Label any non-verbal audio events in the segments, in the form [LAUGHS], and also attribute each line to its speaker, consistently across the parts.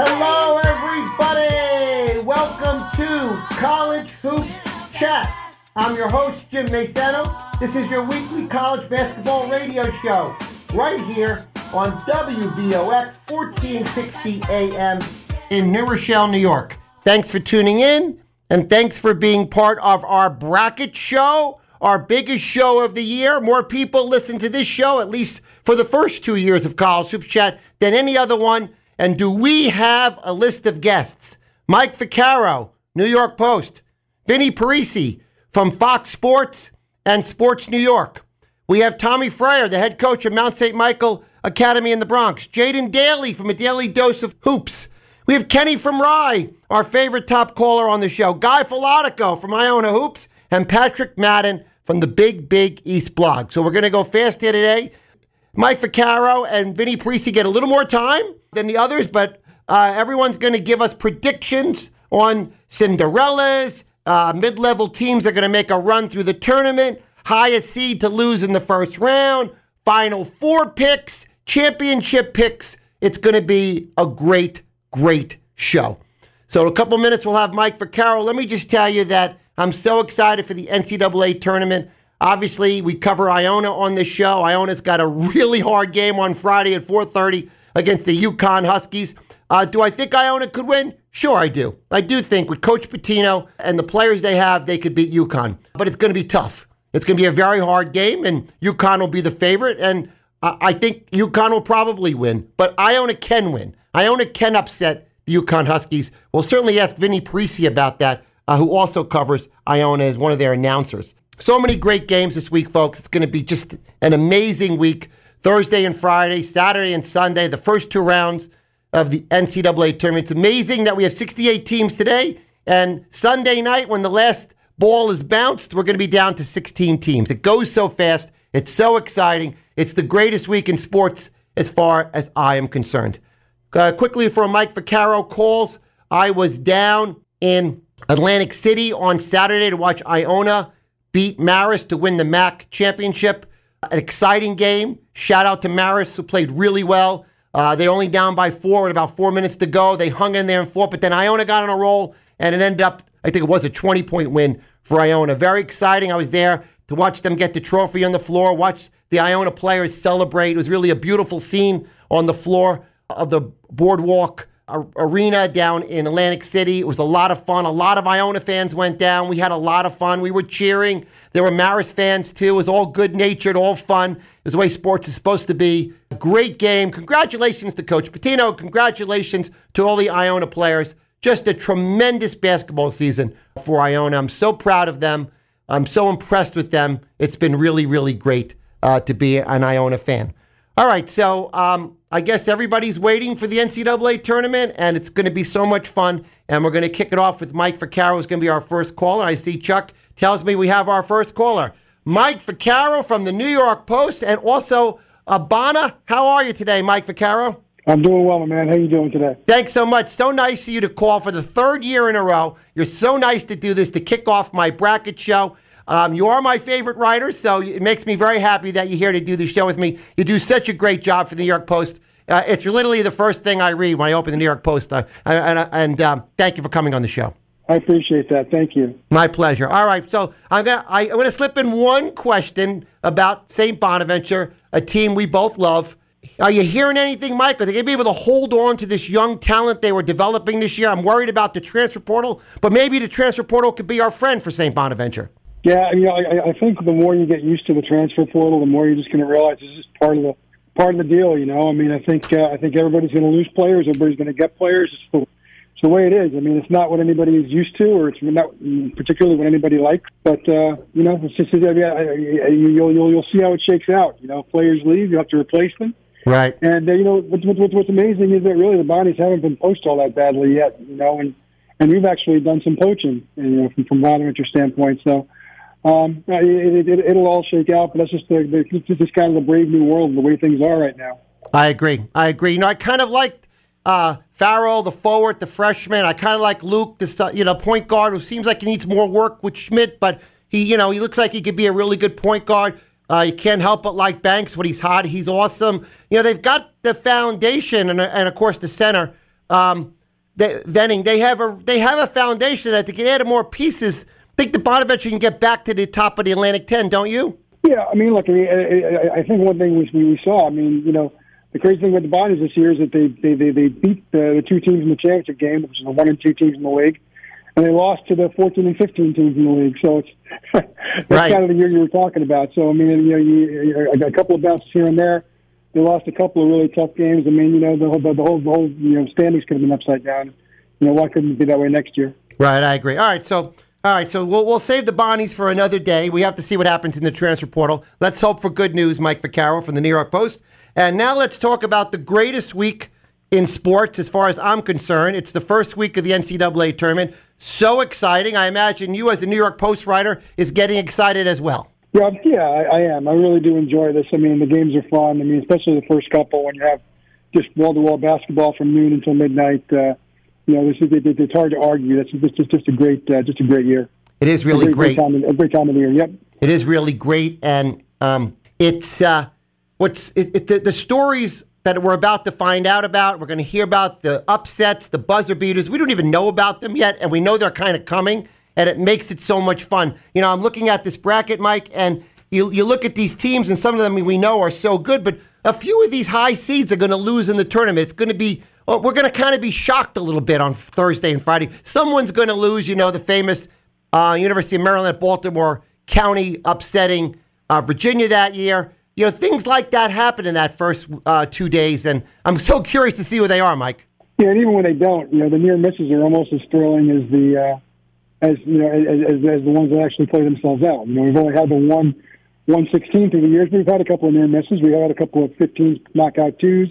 Speaker 1: Hello, everybody. Welcome to College Hoops Chat. I'm your host, Jim Masano. This is your weekly college basketball radio show right here on WVOX 1460 AM in New Rochelle, New York. Thanks for tuning in and thanks for being part of our bracket show, our biggest show of the year. More people listen to this show, at least for the first two years of College Hoops Chat, than any other one. And do we have a list of guests? Mike Vaccaro, New York Post, Vinny Parisi from Fox Sports and Sports New York. We have Tommy Frayer, the head coach of Mount St. Michael Academy in the Bronx. Jaden Daly from A Daily Dose of Hoops. We have Kenny from Rye, our favorite top caller on the show. Guy Filatico from Iona Hoops. And Patrick Madden from the Big Big East blog. So we're going to go fast here today. Mike Vaccaro and Vinny Parisi get a little more time than the others, but uh, everyone's going to give us predictions on Cinderellas, uh, mid level teams that are going to make a run through the tournament, highest seed to lose in the first round, final four picks, championship picks. It's going to be a great, great show. So, in a couple minutes, we'll have Mike Vaccaro. Let me just tell you that I'm so excited for the NCAA tournament. Obviously, we cover Iona on this show. Iona's got a really hard game on Friday at 4:30 against the UConn Huskies. Uh, do I think Iona could win? Sure, I do. I do think with Coach Pitino and the players they have, they could beat UConn. But it's going to be tough. It's going to be a very hard game, and UConn will be the favorite. And I think UConn will probably win. But Iona can win. Iona can upset the UConn Huskies. We'll certainly ask Vinny Parisi about that, uh, who also covers Iona as one of their announcers. So many great games this week, folks. It's going to be just an amazing week. Thursday and Friday, Saturday and Sunday, the first two rounds of the NCAA tournament. It's amazing that we have 68 teams today. And Sunday night, when the last ball is bounced, we're going to be down to 16 teams. It goes so fast. It's so exciting. It's the greatest week in sports as far as I am concerned. Uh, quickly, for Mike Vaccaro calls, I was down in Atlantic City on Saturday to watch Iona beat Marist to win the MAAC championship. An exciting game. Shout out to Marist, who played really well. Uh, they only down by four with about four minutes to go. They hung in there and fought, but then Iona got on a roll, and it ended up, I think it was a 20 point win for Iona. Very exciting. I was there to watch them get the trophy on the floor, watch the Iona players celebrate. It was really a beautiful scene on the floor of the boardwalk arena down in Atlantic City. It was a lot of fun. A lot of Iona fans went down. We had a lot of fun. We were cheering. There were Marist fans too. It was all good natured, all fun. It was the way sports is supposed to be. A great game. Congratulations to Coach Pitino. Congratulations to all the Iona players. Just a tremendous basketball season for Iona. I'm so proud of them. I'm so impressed with them. It's been really, really great uh, to be an Iona fan. All right, so um, I guess everybody's waiting for the NCAA tournament, and it's going to be so much fun. And we're going to kick it off with Mike Vaccaro, who's going to be our first caller. I see Chuck tells me we have our first caller. Mike Vaccaro from the New York Post, and also uh, Abana. How are you today, Mike Vaccaro?
Speaker 2: I'm doing well, my man. How you doing today?
Speaker 1: Thanks so much. So nice of you to call for the third year in a row. You're so nice to do this to kick off my bracket show. Um, you are my favorite writer, so it makes me very happy that you're here to do the show with me. You do such a great job for the New York Post. Uh, it's literally the first thing I read when I open the New York Post. Uh, and and um, thank you for coming on the show.
Speaker 2: I appreciate that. Thank you.
Speaker 1: My pleasure. All right, so I'm gonna I, am gonna slip in one question about St. Bonaventure, a team we both love. Are you hearing anything, Mike? Are they going to be able to hold on to this young talent they were developing this year? I'm worried about the transfer portal, but maybe the transfer portal could be our friend for St. Bonaventure.
Speaker 2: Yeah, you know, I, I think the more you get used to the transfer portal, the more you're just going to realize this is part of the part of the deal. You know, I mean, I think uh, I think everybody's going to lose players, everybody's going to get players. It's the, it's the way it is. I mean, it's not what anybody is used to, or it's not particularly what anybody likes. But uh, you know, it's just I mean, you'll you'll you'll see how it shakes out. You know, players leave, you have to replace them.
Speaker 1: Right.
Speaker 2: And uh, you know, what, what, what's amazing is that really the Bonnies haven't been poached all that badly yet. You know, and and we've actually done some poaching, you know, from from Bonaventure standpoint. So um, it, it, it'll all shake out, but that's just the, the just kind of the brave new world, the way things are right now.
Speaker 1: I agree. I agree. You know, I kind of liked uh, Farell, the forward, the freshman. I kind of like Luc, the you know point guard, who seems like he needs more work with Schmidt, but he you know he looks like he could be a really good point guard. Uh, you can't help but like Banks when he's hot. He's awesome. You know they've got the foundation and and of course the center um, they, Venning, they have a they have a foundation that they can add more pieces. I think the Bonaventure can get back to the top of the Atlantic 10, don't you?
Speaker 2: Yeah, I mean, look, I, mean, I, I think one thing we, we saw, I mean, you know, the crazy thing with the Bonnies this year is that they they they, they beat the, the two teams in the championship game, which is the one and two teams in the league, and they lost to the 14 and 15 teams in the league. So it's [LAUGHS] that's
Speaker 1: Right.
Speaker 2: kind of the year you were talking about. So I mean, you know, you, I got a couple of bounces here and there. They lost a couple of really tough games. I mean, you know, the whole the whole, the whole you know standings could have been upside down. You know, why couldn't it be that way next year?
Speaker 1: Right, I agree. All right, so all right, so we'll we'll save the Bonnies for another day. We have to see what happens in the transfer portal. Let's hope for good news, Mike Vaccaro from the New York Post. And now let's talk about the greatest week in sports, as far as I'm concerned. It's the first week of the NCAA tournament. So exciting! I imagine you, as a New York Post writer, is getting excited as well.
Speaker 2: Yeah, yeah, I, I am. I really do enjoy this. I mean, the games are fun. I mean, especially the first couple when you have just wall to wall basketball from noon until midnight. Uh, you know, this is it, it's hard to argue. That's just just, just a great uh, just a great year.
Speaker 1: It is really
Speaker 2: a great,
Speaker 1: great.
Speaker 2: Great time, a great time of the year. Yep.
Speaker 1: It is really great, and um, it's uh, what's it, it, the, the stories that we're about to find out about. We're going to hear about the upsets, the buzzer beaters. We don't even know about them yet, and we know they're kind of coming, and it makes it so much fun. You know, I'm looking at this bracket, Mike, and you you look at these teams, and some of them we know are so good, but a few of these high seeds are going to lose in the tournament. It's going to be well, we're going to kind of be shocked a little bit on Thursday and Friday. Someone's going to lose. You know, the famous uh, University of Maryland at Baltimore County upsetting uh, Virginia that year. You know, things like that happen in that first uh, two days, and I'm so curious to see where they are, Mike.
Speaker 2: Yeah, and even when they don't, you know, the near misses are almost as thrilling as the uh, as you know as, as, as the ones that actually play themselves out. You know, we've only had the one one sixteen through the years, we've had a couple of near misses. We've had a couple of 15 knockout twos.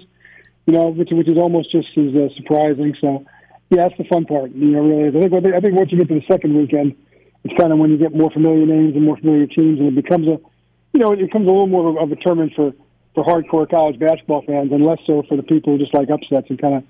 Speaker 2: You know, which which is almost just as uh, surprising. So, yeah, that's the fun part. You know, really. I think I think once you get to the second weekend, it's kind of when you get more familiar names and more familiar teams, and it becomes a you know, it becomes a little more of a, of tournament for for hardcore college basketball fans, and less so for the people who just like upsets and kind of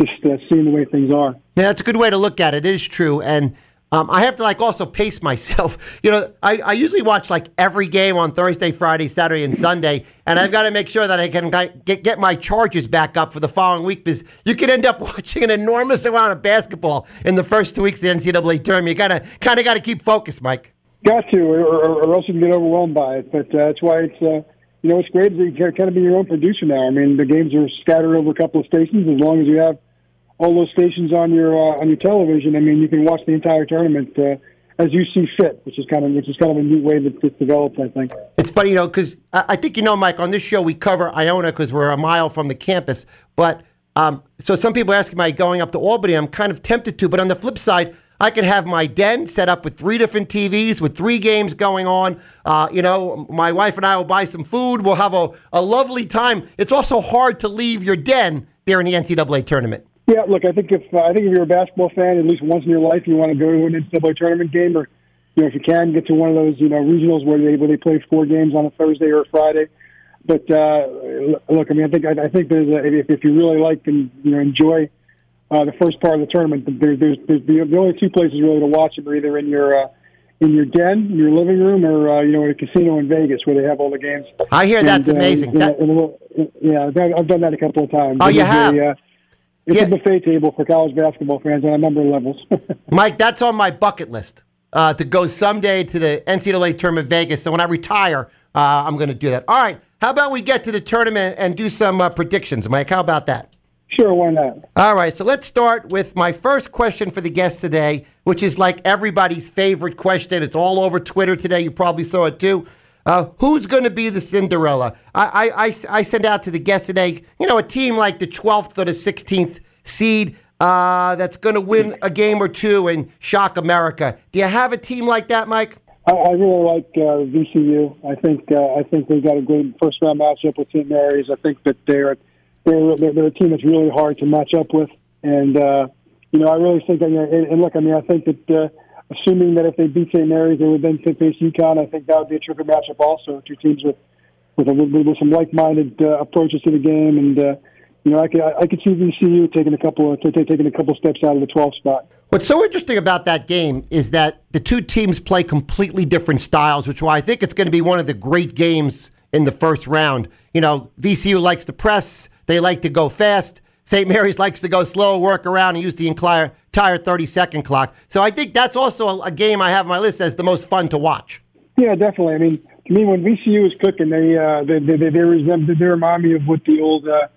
Speaker 2: just uh, seeing the way things are.
Speaker 1: Yeah, that's a good way to look at it. It is true, and um, I have to like also pace myself. [LAUGHS] You know, I, I usually watch like every game on Thursday, Friday, Saturday, and Sunday, and I've got to make sure that I can get get my charges back up for the following week because you could end up [LAUGHS] watching an enormous amount of basketball in the first two weeks of the NCAA tournament. You gotta kind of got to keep focused, Mike.
Speaker 2: Got to, or, or, or else you can get overwhelmed by it. But uh, that's why it's uh, you know it's great can kind of be your own producer now. I mean, the games are scattered over a couple of stations. As long as you have all those stations on your uh, on your television, I mean, you can watch the entire tournament uh, as you see fit, which is kind of which is kind of a new way that it's developed. I think.
Speaker 1: It's funny, you know, because I, think you know, Mike. On this show, we cover Iona because we're a mile from the campus. But um, so some people ask me, "Am I going up to Albany?" I'm kind of tempted to, but on the flip side, I could have my den set up with three different TVs with three games going on. Uh, you know, my wife and I will buy some food. We'll have a, a lovely time. It's also hard to leave your den there in the NCAA tournament.
Speaker 2: Yeah, look, I think if uh, I think if you're a basketball fan, at least once in your life, you want to go to an NCAA tournament game, or you know, if you can, get to one of those you know regionals where they where they play four games on a Thursday or a Friday. But uh, look, I mean, I think I, I think there's a, if, if you really like and you know enjoy uh, the first part of the tournament, there, there's, there's the, the only two places really to watch them are either in your uh, in your den, in your living room, or uh, you know, in a casino in Vegas where they have all the games.
Speaker 1: I hear that's
Speaker 2: And, uh,
Speaker 1: amazing. That-
Speaker 2: and yeah, I've done that a couple of times.
Speaker 1: Oh, you have?
Speaker 2: Uh, it's
Speaker 1: Yeah.
Speaker 2: a buffet table for college basketball fans on a number of levels. [LAUGHS]
Speaker 1: Mike, that's on my bucket list uh, to go someday to the NCAA tournament in Vegas. So when I retire, uh, I'm going to do that. All right. How about we get to the tournament and do some uh, predictions, Mike? How about that?
Speaker 2: sure, why not?
Speaker 1: All right. So let's start with my first question for the guest today, which is like everybody's favorite question. It's all over Twitter today. You probably saw it too. Uh, who's going to be the Cinderella? I, I, I, I send out to the guest today, you know, a team like the 12th or the 16th seed uh, that's going to win a game or two and shock America. Do you have a team like that, Mike?
Speaker 2: I, I really like uh, VCU. I think uh, I think they've got a great first round matchup with St. Mary's. I think that they're they're they're, a team that's really hard to match up with, and uh, you know I really think and, and look, I mean, I think that uh, assuming that if they beat St. Mary's, they would then face UConn. I think that would be a terrific matchup. Also, two teams with with, a, with, some like minded uh, approaches to the game, and uh, you know I could I could see VCU taking a couple of taking a couple steps out of the 12 spot.
Speaker 1: What's so interesting about that game is that the two teams play completely different styles, which why I think it's going to be one of the great games in the first round. You know, VCU likes to press, they like to go fast. St. Mary's likes to go slow, work around, and use the entire 30 second clock. So I think that's also a, game I have on my list as the most fun to watch.
Speaker 2: Yeah, definitely. I mean, to me, when VCU is cooking, they uh, they, they, they, they, resemble, they remind me of what the old, uh,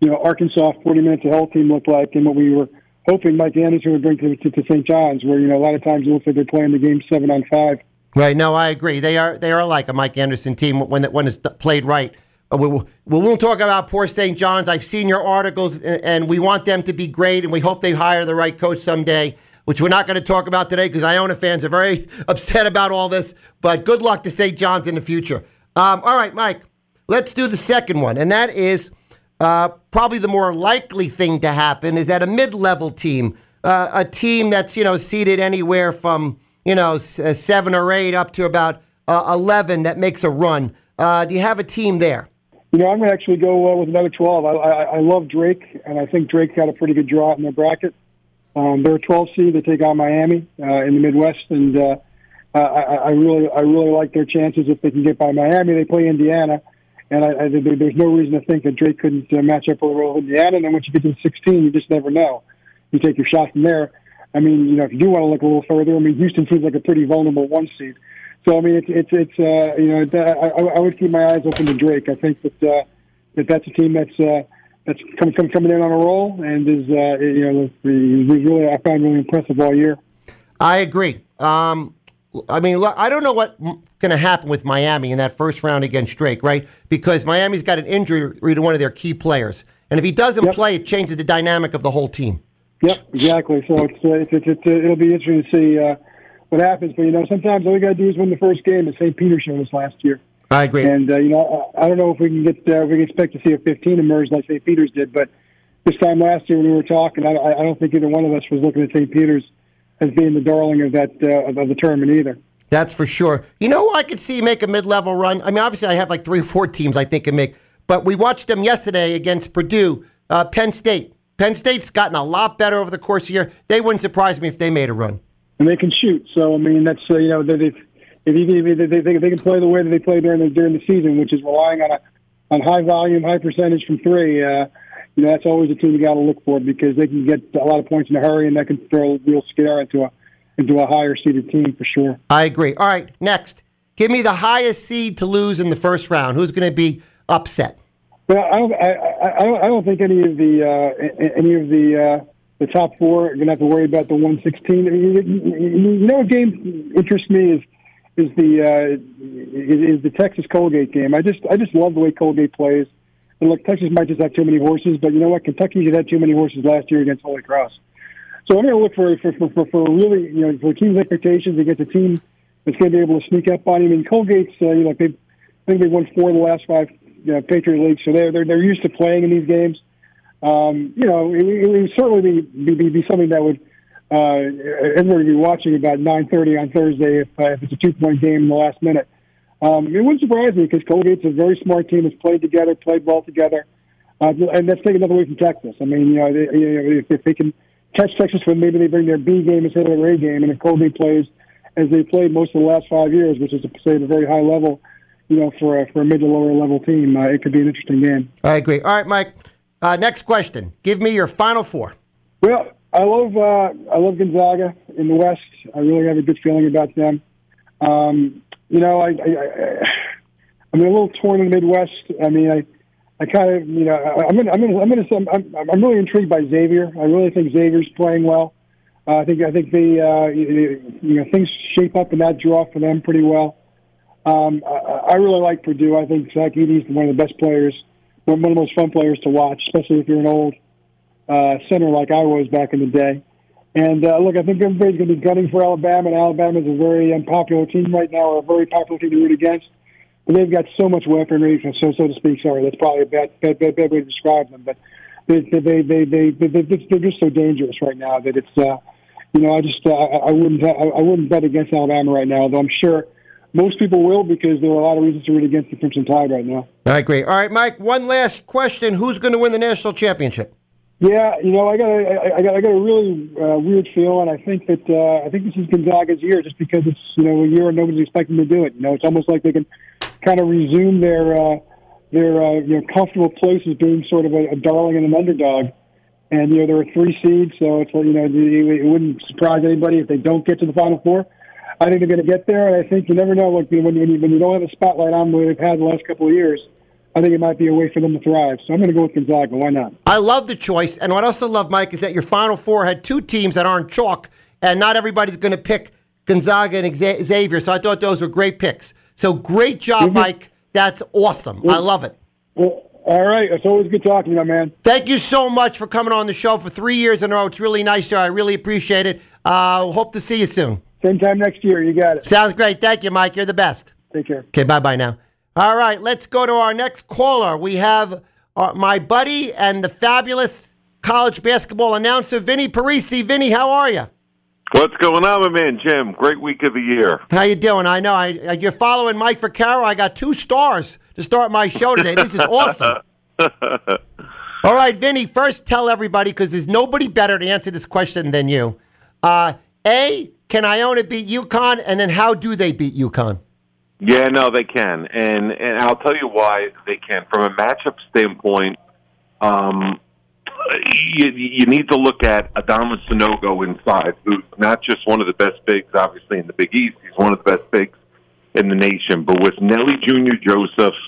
Speaker 2: you know, Arkansas 40 minutes of hell team looked like and what we were hoping Mike Anderson would bring to, to, to St. John's, where, you know, a lot of times it looks like they're playing the game seven on five.
Speaker 1: Right. No, I agree. They are they are like a Mike Anderson team when when it's played right. Uh, we, we won't talk about poor St. John's. I've seen your articles, and we want them to be great, and we hope they hire the right coach someday, which we're not going to talk about today because Iona fans are very [LAUGHS] upset about all this. But good luck to St. John's in the future. Um, all right, Mike, let's do the second one, and that is uh, probably the more likely thing to happen is that a mid-level team, uh, a team that's you know seated anywhere from you know uh, seven or eight up to about uh, eleven that makes a run. Uh, do you have a team there?
Speaker 2: You know, I'm going to actually go uh, with another 12. I, I, I love Drake, and I think Drake got a pretty good draw in their bracket. Um, they're a 12 seed. They take on Miami uh, in the Midwest, and uh, I, I really, I really like their chances if they can get by Miami. They play Indiana, and I, I, there's no reason to think that Drake couldn't uh, match up with Indiana. And then once you get to 16, you just never know. You take your shot from there. I mean, you know, if you do want to look a little further, I mean, Houston seems like a pretty vulnerable one seed. So I mean, it's it's it's uh, you know I, I would keep my eyes open to Drake. I think that uh, that that's a team that's uh, that's coming come, coming in on a roll and is uh, you know really I found really impressive all year.
Speaker 1: I agree. Um, I mean, I don't know what's going to happen with Miami in that first round against Drake, right? Because Miami's got an injury to one of their key players, and if he doesn't yep. play, it changes the dynamic of the whole team.
Speaker 2: Yep, exactly. So it's, uh, it's, it's, it's it'll be interesting to see. Uh, what happens. But you know, sometimes all you got to do is win the first game. As St. Peter showed us last year.
Speaker 1: I agree.
Speaker 2: And uh, you know, I, I don't know if we can get uh, we can expect to see a 15 emerge like St. Peter's did, but this time last year when we were talking, I, I don't think either one of us was looking at St. Peter's as being the darling of that uh, of the tournament either.
Speaker 1: That's for sure. You know, I could see make a mid-level run. I mean, obviously, I have like three or four teams I think can make, but we watched them yesterday against Purdue, uh, Penn State. Penn State's gotten a lot better over the course of the year. They wouldn't surprise me if they made a run
Speaker 2: and they can shoot. So I mean, that's uh, you know they if if, if, they, they, they can play the way that they play during the during the season, which is relying on a on high volume, high percentage from three. Uh, you know, that's always a team you got to look for because they can get a lot of points in a hurry, and that can throw a real scare into a into a higher seeded team for sure.
Speaker 1: I agree. All right, next, give me the highest seed to lose in the first round. Who's going to be upset?
Speaker 2: Well, I don't. I, I, don't. I don't think any of the uh, any of the uh, the top four are going to have to worry about the 116. You know, what game interests me is is the uh, is the Texas Colgate game. I just I just love the way Colgate plays. And look, Texas might just have too many horses, but you know what? Kentucky had too many horses last year against Holy Cross. So I'm going to look for for, for, for, for really you know for team's expectations against a team that's going to be able to sneak up on him. And Colgate's uh, you know they I think they won four of the last five you know, Patriot leagues, so they're they're they're used to playing in these games um, you know, it, it would certainly be, be, be something that would uh, everybody would be watching about 9:30 on Thursday if, uh, if it's a two-point game in the last minute. Um, it wouldn't surprise me because Colgate's a very smart team that's played together, played well together, uh, and that's taking another away from Texas. I mean, you know, they, you know if, if they can catch Texas when maybe they bring their B game instead of their A game, and if Colgate plays as they played most of the last five years, which is to say at a very high level, you know, for a, for a mid to lower level team, uh, it could be an interesting game.
Speaker 1: I agree. All right, Mike. Uh, next question. Give me your final four.
Speaker 2: Well, I love uh, I love Gonzaga in the West. I really have a good feeling about them. Um, you know, I, I, I I'm a little torn in the Midwest. I mean, I I kind of you know I'm in, I'm I'm, I'm I'm really intrigued by Xavier. I really think Xavier's playing well. Uh, I think I think the uh, you know things shape up in that draw for them pretty well. Um, I, I really like Purdue. I think Zach Edey's one of the best players one of the most fun players to watch, especially if you're an old uh, center like I was back in the day. And uh, look, I think everybody's going to be gunning for Alabama, and Alabama is a very unpopular team right now, or a very popular team to root against. But they've got so much weaponry, so so to speak. Sorry, that's probably a bad bad, bad, bad way to describe them. But they they they they, they, they, they they're just so dangerous right now that it's uh, you know I just uh, I wouldn't I wouldn't bet against Alabama right now. Though I'm sure most people will because there are a lot of reasons to root against the Crimson Tide right now.
Speaker 1: I agree. All right, Mike. One last question: Who's going to win the national championship?
Speaker 2: Yeah, you know, I got a, I got, I got a really uh, weird feeling. I think that uh, I think this is Gonzaga's year, just because it's you know a year and nobody's expecting to do it. You know, it's almost like they can kind of resume their uh, their uh, you know comfortable place as being sort of a, a darling and an underdog. and you know they're a three seed, so it's you know it wouldn't surprise anybody if they don't get to the Final Four. I think they're going to get there, and I think you never know. Like when when you, when you don't have a spotlight on what they've had the last couple of years, I think it might be a way for them to thrive. So I'm going to go with Gonzaga. Why not?
Speaker 1: I love the choice, and what I also love, Mike, is that your Final Four had two teams that aren't chalk, and not everybody's going to pick Gonzaga and Xavier. So I thought those were great picks. So great job, mm-hmm. Mike. That's awesome. Mm-hmm. I love it.
Speaker 2: Well, all right. It's always good talking to you, my man.
Speaker 1: Thank you so much for coming on the show for three years in a row. It's really nice, Joe. I really appreciate it. Uh, hope to see you soon.
Speaker 2: Same time next year. You got it.
Speaker 1: Sounds great. Thank you, Mike. You're the best.
Speaker 2: Take care.
Speaker 1: Okay, bye bye now. All right, let's go to our next caller. We have uh, my buddy and the fabulous college basketball announcer, Vinny Parisi. Vinny, how are you?
Speaker 3: What's going on, my man, Jim? Great week of the year.
Speaker 1: How you doing? I know I, you're following Mike Vaccaro. I got two stars to start my show today. This is awesome. [LAUGHS] All right, Vinny. First, tell everybody because there's nobody better to answer this question than you. Uh, a, can Iona beat UConn? And then how do they beat UConn?
Speaker 3: Yeah, no, they can, and and I'll tell you why they can. From a matchup standpoint, um, you, you need to look at Adama Sanogo inside, who's not just one of the best bigs, obviously in the Big East. He's one of the best bigs in the nation. But with Nelly Junior Joseph,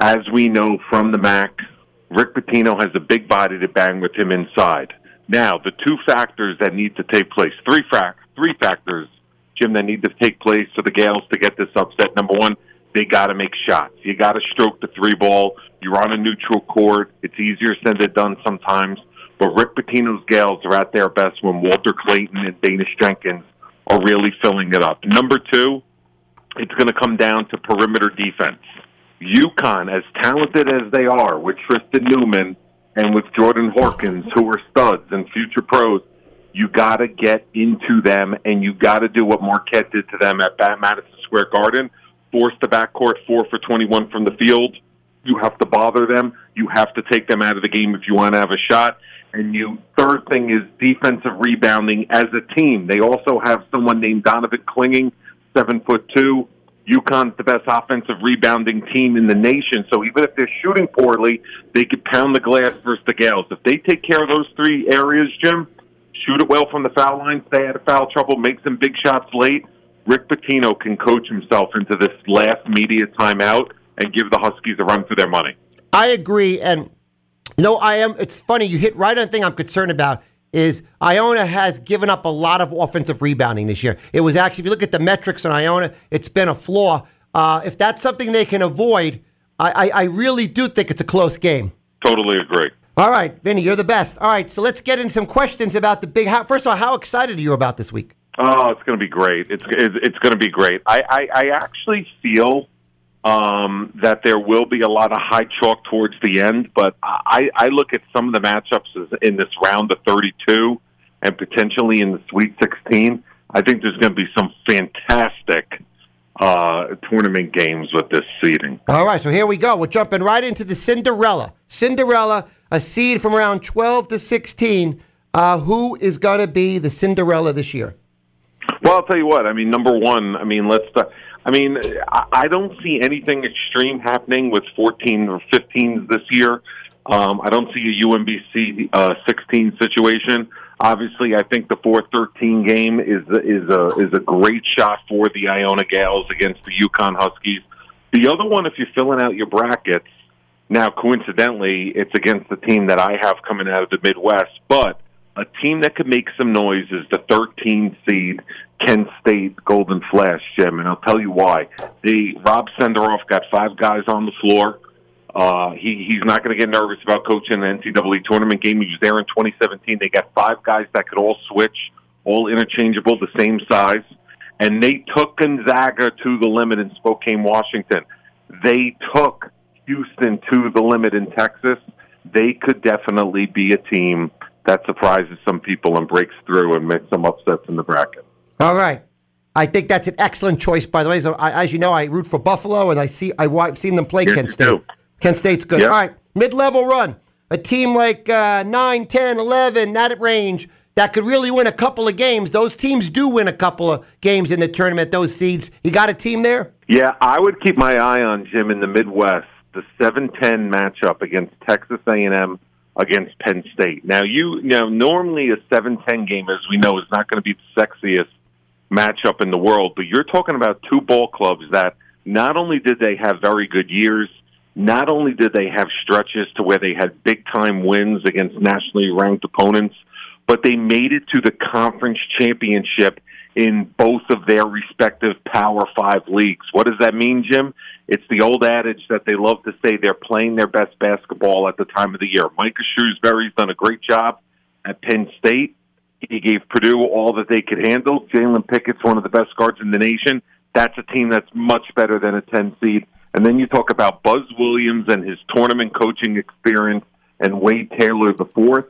Speaker 3: as we know from the MAAC, Rick Pitino has a big body to bang with him inside. Now, the two factors that need to take place, three, fa- three factors, Jim, that need to take place for the Gales to get this upset. Number one, they got to make shots. You got to stroke the three ball. You're on a neutral court. It's easier said than done sometimes. But Rick Pitino's Gales are at their best when Walter Clayton and Daniss Jenkins are really filling it up. Number two, it's going to come down to perimeter defense. UConn, as talented as they are, with Tristen Newton and with Jordan Hawkins, who are studs and future pros, you got to get into them and you got to do what Marquette did to them at Madison Square Garden. Force the backcourt four for 21 from the field. You have to bother them. You have to take them out of the game if you want to have a shot. And you third thing is defensive rebounding as a team. They also have someone named Donovan Clingan, seven foot two, UConn's the best offensive rebounding team in the nation. So even if they're shooting poorly, they could pound the glass versus the Gales. If they take care of those three areas, Jim, shoot it well from the foul line, stay out of foul trouble, make some big shots late, Rick Pitino can coach himself into this last media timeout and give the Huskies a run for their money.
Speaker 1: I agree. And, you know, I am, it's funny, you hit right on the thing I'm concerned about is Iona has given up a lot of offensive rebounding this year. It was actually, if you look at the metrics on Iona, it's been a flaw. Uh, if that's something they can avoid, I, I, I, really do think it's a close game.
Speaker 3: Totally agree.
Speaker 1: All right, Vinny, you're the best. All right, so let's get in some questions about the big. How, first of all, how excited are you about this week?
Speaker 3: Oh, it's going to be great. It's it's, going to be great. I, I, I actually feel um, that there will be a lot of high chalk towards the end. But I, I look at some of the matchups in this round of 32 and potentially in the Sweet 16. I think there's going to be some fantastic uh, tournament games with this seeding.
Speaker 1: All right, so here we go. We're jumping right into the Cinderella. Cinderella, a seed from around 12 to 16. Uh, who is going to be the Cinderella this year?
Speaker 3: Well, I'll tell you what. I mean, number one. I mean, let's. Start. I mean, I don't see anything extreme happening with 14 or 15s this year. Um, I don't see a UMBC uh, 16 situation. Obviously, I think the 4-13 game is is a is a great shot for the Iona Gales against the UConn Huskies. The other one, if you're filling out your brackets, now coincidentally, it's against the team that I have coming out of the Midwest, but a team that could make some noise is the 13 seed Kent State Golden Flash, Jim, and I'll tell you why. The Rob Senderoff got five guys on the floor. Uh, he he's not going to get nervous about coaching the NCAA tournament game. He was there in 2017. They got five guys that could all switch, all interchangeable, the same size, and they took Gonzaga to the limit in Spokane, Washington. They took Houston to the limit in Texas. They could definitely be a team that surprises some people and breaks through and makes some upsets in the bracket.
Speaker 1: All right. I think that's an excellent choice, by the way. So, I, as you know, I root for Buffalo, and I see I, have seen them play yes, Kent State. Kent State's good. Yep. All right, mid-level run. A team like uh, 9, 10, 11, that range, that could really win a couple of games. Those teams do win a couple of games in the tournament, those seeds. You got a team there?
Speaker 3: Yeah, I would keep my eye on, Jim, in the Midwest. The 7-10 matchup against Texas A&M against Penn State. Now, you, you know, normally a 7-10 game, as we know, is not going to be the sexiest matchup in the world, but you're talking about two ball clubs that not only did they have very good years, not only did they have stretches to where they had big time wins against nationally ranked opponents, but they made it to the conference championship in both of their respective Power Five leagues. What does that mean, Jim? It's the old adage that they love to say they're playing their best basketball at the time of the year. Micah Shrewsberry's done a great job at Penn State. He gave Purdue all that they could handle. Jalen Pickett's one of the best guards in the nation. That's a team that's much better than a 10 seed. And then you talk about Buzz Williams and his tournament coaching experience and Wade Taylor the fourth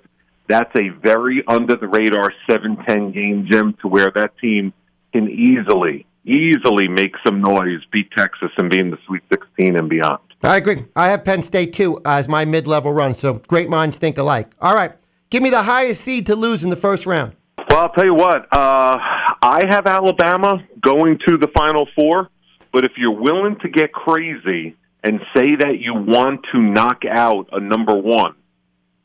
Speaker 3: that's a very under the radar 7-10 game, Jim, to where that team can easily, easily make some noise, beat Texas, and be in the Sweet 16 and beyond.
Speaker 1: I agree. I have Penn State too as my mid-level run. So great minds think alike. All right, give me the highest seed to lose in the first round.
Speaker 3: Well, I'll tell you what. Uh, I have Alabama going to the Final Four, but if you're willing to get crazy and say that you want to knock out a number one,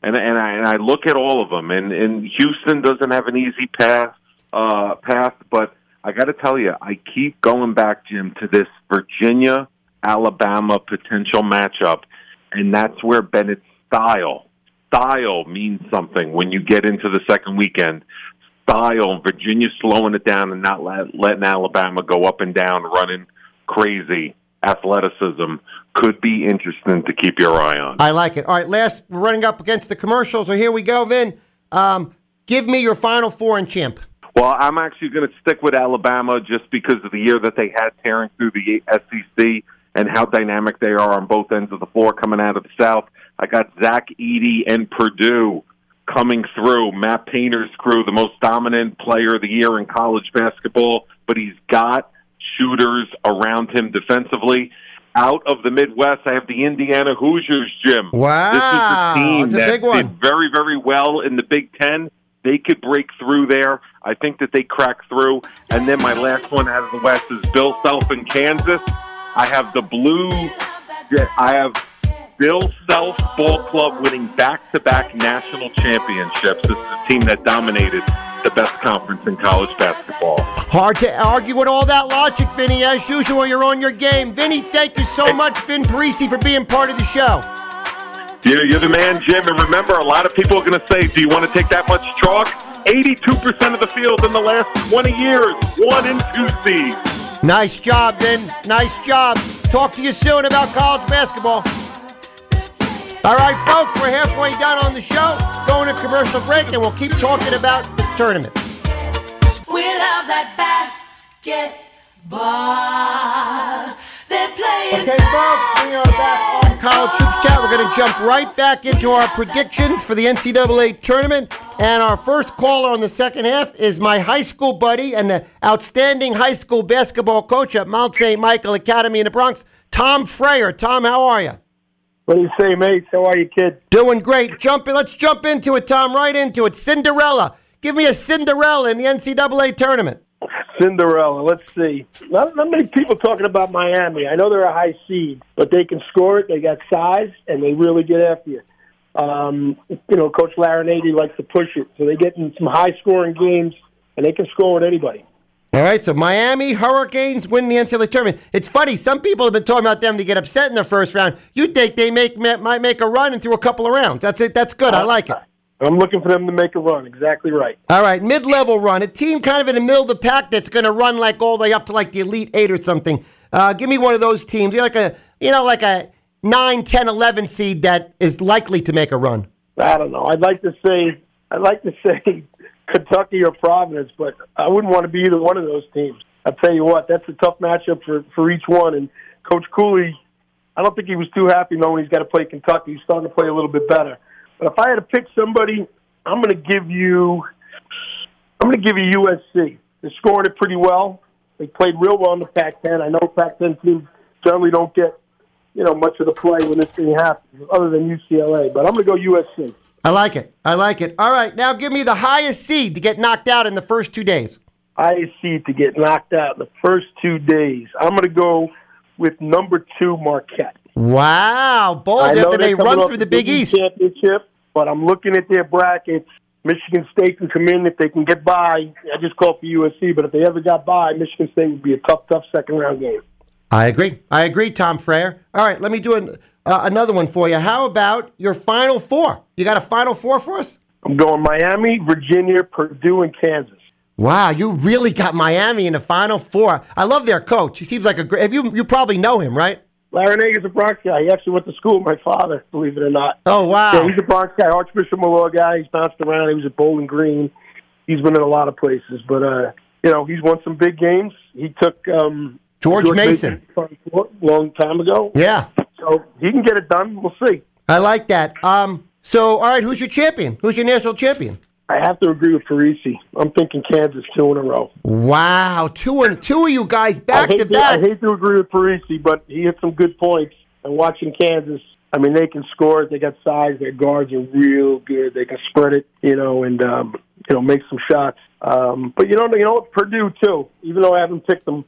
Speaker 3: and and I, and I look at all of them, and and Houston doesn't have an easy path uh, path, but I got to tell you, I keep going back, Jim, to this Virginia Alabama potential matchup, and that's where Bennett's style style means something when you get into the second weekend. Style, Virginia slowing it down and not let, letting Alabama go up and down, running crazy athleticism could be interesting to keep your eye on.
Speaker 1: I like it. All right, last, we're running up against the commercials, so here we go, Vin. Um, give me your final four and champ.
Speaker 3: Well, I'm actually going to stick with Alabama just because of the year that they had tearing through the SEC and how dynamic they are on both ends of the floor coming out of the South. I got Zach Edey and Purdue coming through. Matt Painter's crew, the most dominant player of the year in college basketball, but he's got shooters around him defensively. Out of the Midwest, I have the Indiana Hoosiers, Jim.
Speaker 1: Wow.
Speaker 3: This is a team
Speaker 1: That's a
Speaker 3: that
Speaker 1: one.
Speaker 3: did very, very well in the Big Ten. They could break through there. I think that they crack through. And then my last one out of the West is Bill Self in Kansas. I have the Blue. I have Bill Self Ball Club winning back to back national championships. This is a team that dominated the best conference in college basketball.
Speaker 1: Hard to argue with all that logic, Vinny. As usual, you're on your game. Vinny, thank you so much, Vin Parisi, for being part of the show.
Speaker 3: You're, you're the man, Jim. And remember, a lot of people are going to say, Do you want to take that much chalk? 82% of the field in the last 20 years, one and two seeds.
Speaker 1: Nice job, Vin. Nice job. Talk to you soon about college basketball. All right, folks, we're halfway done on the show. Going to commercial break, and we'll keep talking about tournament.
Speaker 4: We love that basketball. They're playing
Speaker 1: Okay, folks, we are back on College Hoops Chat. We're going to jump right back into our predictions for the NCAA tournament. And our first caller on the second half is my high school buddy and the outstanding high school basketball coach at Mount St. Michael Academy in the Bronx, Tom Frayer. Tom, how are you?
Speaker 5: What do you say, mate? How are you, kid?
Speaker 1: Doing great. Jump in. Let's jump into it, Tom. Right into it. Cinderella. Give me a Cinderella in the NCAA tournament.
Speaker 5: Cinderella. Let's see. Not, not many people talking about Miami. I know they're a high seed, but they can score it. They got size, and they really get after you. Um, you know, Coach Larranaga likes to push it, so they get in some high-scoring games, and they can score with anybody.
Speaker 1: All right, so Miami Hurricanes win the NCAA tournament. It's funny, some people have been talking about them to get upset in the first round. You think they make might make a run and through a couple of rounds? That's it. That's good. I like it.
Speaker 5: I'm looking for them to make a run. Exactly right.
Speaker 1: All right, mid-level run. A team kind of in the middle of the pack that's going to run like all the way up to like the Elite Eight or something. Uh, give me one of those teams. You're like a you know like a 9, 10, 11 seed that is likely to make a run.
Speaker 5: I don't know. I'd like to say I'd like to [LAUGHS] say Kentucky or Providence, but I wouldn't want to be either one of those teams. I'll tell you what, that's a tough matchup for for each one. And Coach Cooley, I don't think he was too happy knowing he's got to play Kentucky. He's starting to play a little bit better. But if I had to pick somebody, I'm going to give you I'm going to give you USC. They're scoring it pretty well. They played real well in the Pac-10. I know Pac-10 teams generally don't get you know much of the play when this thing happens, other than UCLA. But I'm going to go USC.
Speaker 1: I like it. I like it. All right, now give me the highest seed to get knocked out in the first two days.
Speaker 5: highest seed to get knocked out in the first two days. I'm going to go with number two Marquette.
Speaker 1: Wow, bold after they run through the Big East.
Speaker 5: championship, But I'm looking at their brackets. Michigan State can come in if they can get by. I just called for USC, but if they ever got by, Michigan State would be a tough, tough second round game.
Speaker 1: I agree. I agree, Tom Frayer. All right, let me do an, uh, another one for you. How about your Final Four? You got a Final Four for us?
Speaker 5: I'm going Miami, Virginia, Purdue, and Kansas.
Speaker 1: Wow, you really got Miami in the Final Four. I love their coach. He seems like a great. You you probably know him, right?
Speaker 5: Larranaga a Bronx guy. He actually went to school with my father, believe it or not.
Speaker 1: Oh wow.
Speaker 5: Yeah, he's a Bronx guy, Archbishop Molloy guy. He's bounced around. He was at Bowling Green. He's been in a lot of places, but uh, you know, he's won some big games. He took um,
Speaker 1: George Mason.
Speaker 5: a long time ago.
Speaker 1: Yeah.
Speaker 5: So he can get it done. We'll see.
Speaker 1: I like that. Um. So, all right, who's your champion? Who's your national champion?
Speaker 5: I have to agree with Parisi. I'm thinking Kansas two in a row.
Speaker 1: Wow, two and two of you guys back to
Speaker 5: to, I hate to agree with Parisi, but he hit some good points. And watching Kansas, I mean, they can score. They got size. Their guards are real good. They can spread it, you know, and um, you know make some shots. Um, but you know, you know. Purdue too. Even though I haven't picked them,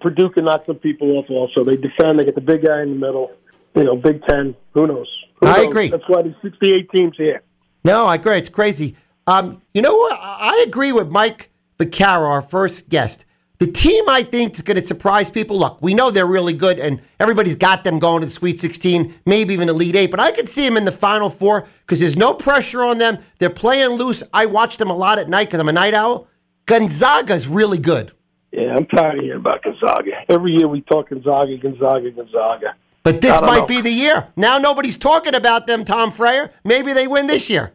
Speaker 5: Purdue can knock some people off. Also, they defend. They get the big guy in the middle. You know, Big Ten. Who knows? Who
Speaker 1: I
Speaker 5: knows?
Speaker 1: agree.
Speaker 5: That's why there's 68 teams here.
Speaker 1: No, I agree. It's crazy. Um, you know what? I agree with Mike Vaccaro, our first guest. The team I think is going to surprise people. Look, we know they're really good, and everybody's got them going to the Sweet 16, maybe even Elite Eight. But I could see them in the Final Four because there's no pressure on them. They're playing loose. I watch them a lot at night because I'm a night owl. Gonzaga's really good,
Speaker 5: Yeah, I'm tired of hearing about Gonzaga. Every year we talk Gonzaga, Gonzaga, Gonzaga.
Speaker 1: but this might
Speaker 5: know.
Speaker 1: be the year. Now nobody's talking about them. Tom Frayer. Maybe they win this year.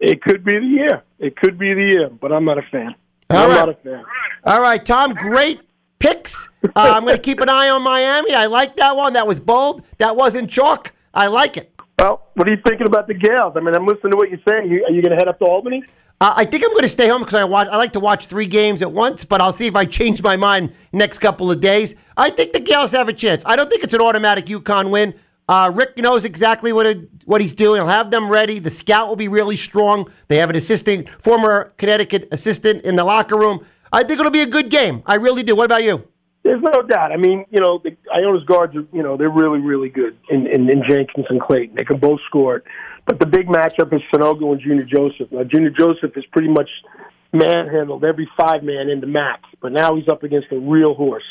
Speaker 5: It could be the year. It could be the year, but I'm not a fan.
Speaker 1: All
Speaker 5: I'm
Speaker 1: right.
Speaker 5: not a fan.
Speaker 1: All right, Tom, great picks. Uh, I'm going to keep an eye on Miami. I like that one. That was bold. That wasn't chalk. I like it.
Speaker 5: Well, what are you thinking about the Gales? I mean, I'm listening to what you're saying. You, are you going to head up to Albany?
Speaker 1: Uh, I think I'm going to stay home because I watch. I like to watch three games at once, but I'll see if I change my mind next couple of days. I think the Gales have a chance. I don't think it's an automatic UConn win. Uh, Rick knows exactly what it, what he's doing. He'll have them ready. The scout will be really strong. They have an assistant, former Connecticut assistant in the locker room. I think it'll be a good game. I really do. What about you?
Speaker 5: There's no doubt. I mean, you know, the Iona's guards are, you know, they're really, really good in, in, in Jenkins and Clayton. They can both score. But the big matchup is Sanogo and Junior Joseph. Now, Junior Joseph is pretty much manhandled every five man into max, but now he's up against a real horse.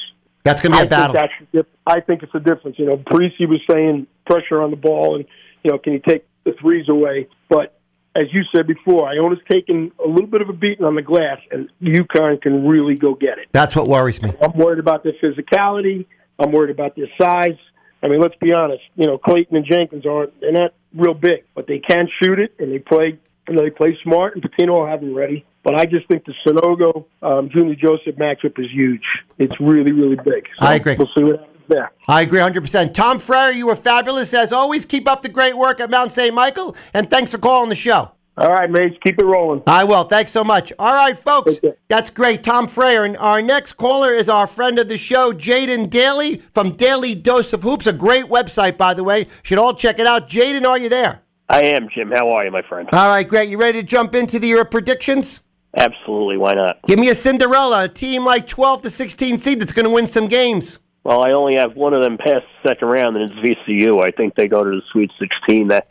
Speaker 1: That's going to be
Speaker 5: I
Speaker 1: a battle.
Speaker 5: think that's I think it's a difference. You know, Parisi was saying pressure on the ball, and you know, can he take the threes away? But as you said before, Iona's taken a little bit of a beating on the glass, and UConn can really go get it.
Speaker 1: That's what worries me.
Speaker 5: I'm worried about their physicality. I'm worried about their size. I mean, let's be honest. You know, Clayton and Jenkins aren't they're not real big, but they can shoot it and they play. They play smart, and Pitino will have them ready. But I just think the Sanogo um, Junior Joseph matchup is huge. It's really, really big. So
Speaker 1: I agree.
Speaker 5: We'll see what happens there.
Speaker 1: I agree 100%. Tom Frayer, you were fabulous as always. Keep up the great work at Mount St. Michael, and thanks for calling the show.
Speaker 5: All right, mates, keep it rolling.
Speaker 1: I will. Thanks so much. All right, folks. That's great. Tom Frayer. And our next caller is our friend of the show, Jaden Daly from Daily Dose of Hoops. A great website, by the way. Should all check it out. Jaden, are you there?
Speaker 6: I am, Jim. How are you, my friend?
Speaker 1: All right, great. You ready to jump into the, your predictions?
Speaker 6: Absolutely. Why not?
Speaker 1: Give me a Cinderella, a team like 12 to 16 seed that's going to win some games.
Speaker 6: Well, I only have one of them past the second round, and it's VCU. I think they go to the Sweet 16. That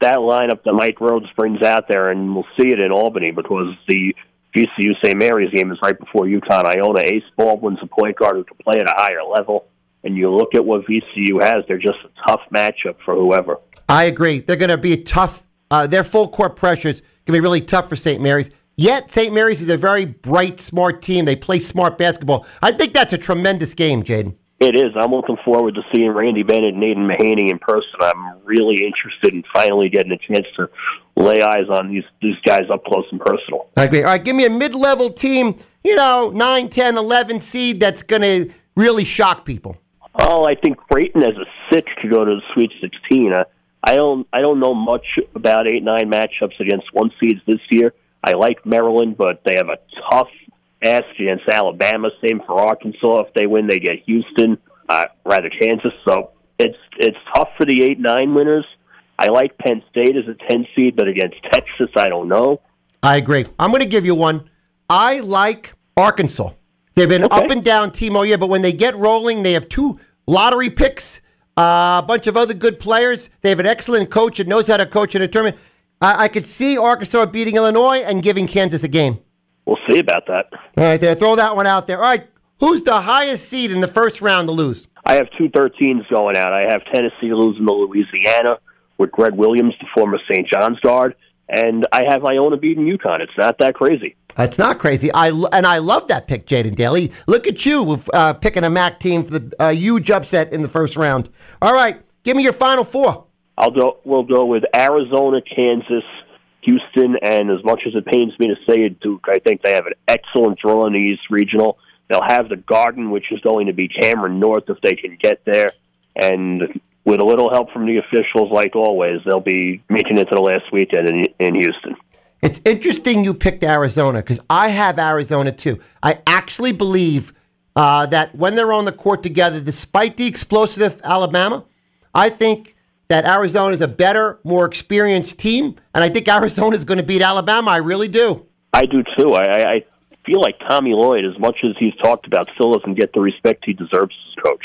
Speaker 6: that lineup that Mike Rhodes brings out there, and we'll see it in Albany because the VCU St. Mary's game is right before UConn. Iona Ace Baldwin's a point guard who can play at a higher level. And you look at what VCU has; they're just a tough matchup for whoever.
Speaker 1: I agree. They're going to be tough. Uh, their full court pressures going to be really tough for St. Mary's. Yet St. Mary's is a very bright, smart team. They play smart basketball. I think that's a tremendous game, Jaden.
Speaker 6: It is. I'm looking forward to seeing Randy Bennett and Nathan Mahaney in person. I'm really interested in finally getting a chance to lay eyes on these these guys up close and personal.
Speaker 1: I agree. All right, give me a mid-level team, you know, 9, 10, 11 seed that's going to really shock people.
Speaker 6: Oh, I think Creighton as a six could go to the Sweet 16. Uh, I don't I don't know much about eight nine matchups against one seeds this year. I like Maryland, but they have a tough ask against Alabama. Same for Arkansas. If they win, they get Houston, uh, rather Kansas. So it's it's tough for the eight nine winners. I like Penn State as a ten seed, but against Texas, I don't know.
Speaker 1: I agree. I'm going to give you one. I like Arkansas. They've been
Speaker 6: Okay.
Speaker 1: up and down team all year, but when they get rolling, they have two lottery picks, uh, a bunch of other good players. They have an excellent coach that knows how to coach in a tournament. I, I could see Arkansas beating Illinois and giving Kansas a game.
Speaker 6: We'll see about that.
Speaker 1: All right, there. Throw that one out there. All right, who's the highest seed in the first round to lose?
Speaker 6: I have two 13s going out. I have Tennessee losing to Louisiana with Greg Williams, the former St. John's guard, and I have my Iona beating UConn. It's not that crazy.
Speaker 1: That's not crazy. I and I love that pick, Jaden Daly. Look at you uh, picking a MAAC team for the uh, huge upset in the first round. All right, give me your final four.
Speaker 6: I'll go. We'll go with Arizona, Kansas, Houston, and as much as it pains me to say it, Duke. I think they have an excellent draw in the East Regional. They'll have the Garden, which is going to be Cameron North if they can get there, and with a little help from the officials, like always, they'll be making it to the last weekend in, in Houston.
Speaker 1: It's interesting you picked Arizona because I have Arizona too. I actually believe uh, that when they're on the court together, despite the explosive Alabama, I think that Arizona is a better, more experienced team, and I think Arizona is going to beat Alabama. I really do.
Speaker 6: I do too. I, I feel like Tommy Lloyd, as much as he's talked about, still doesn't get the respect he deserves as coach.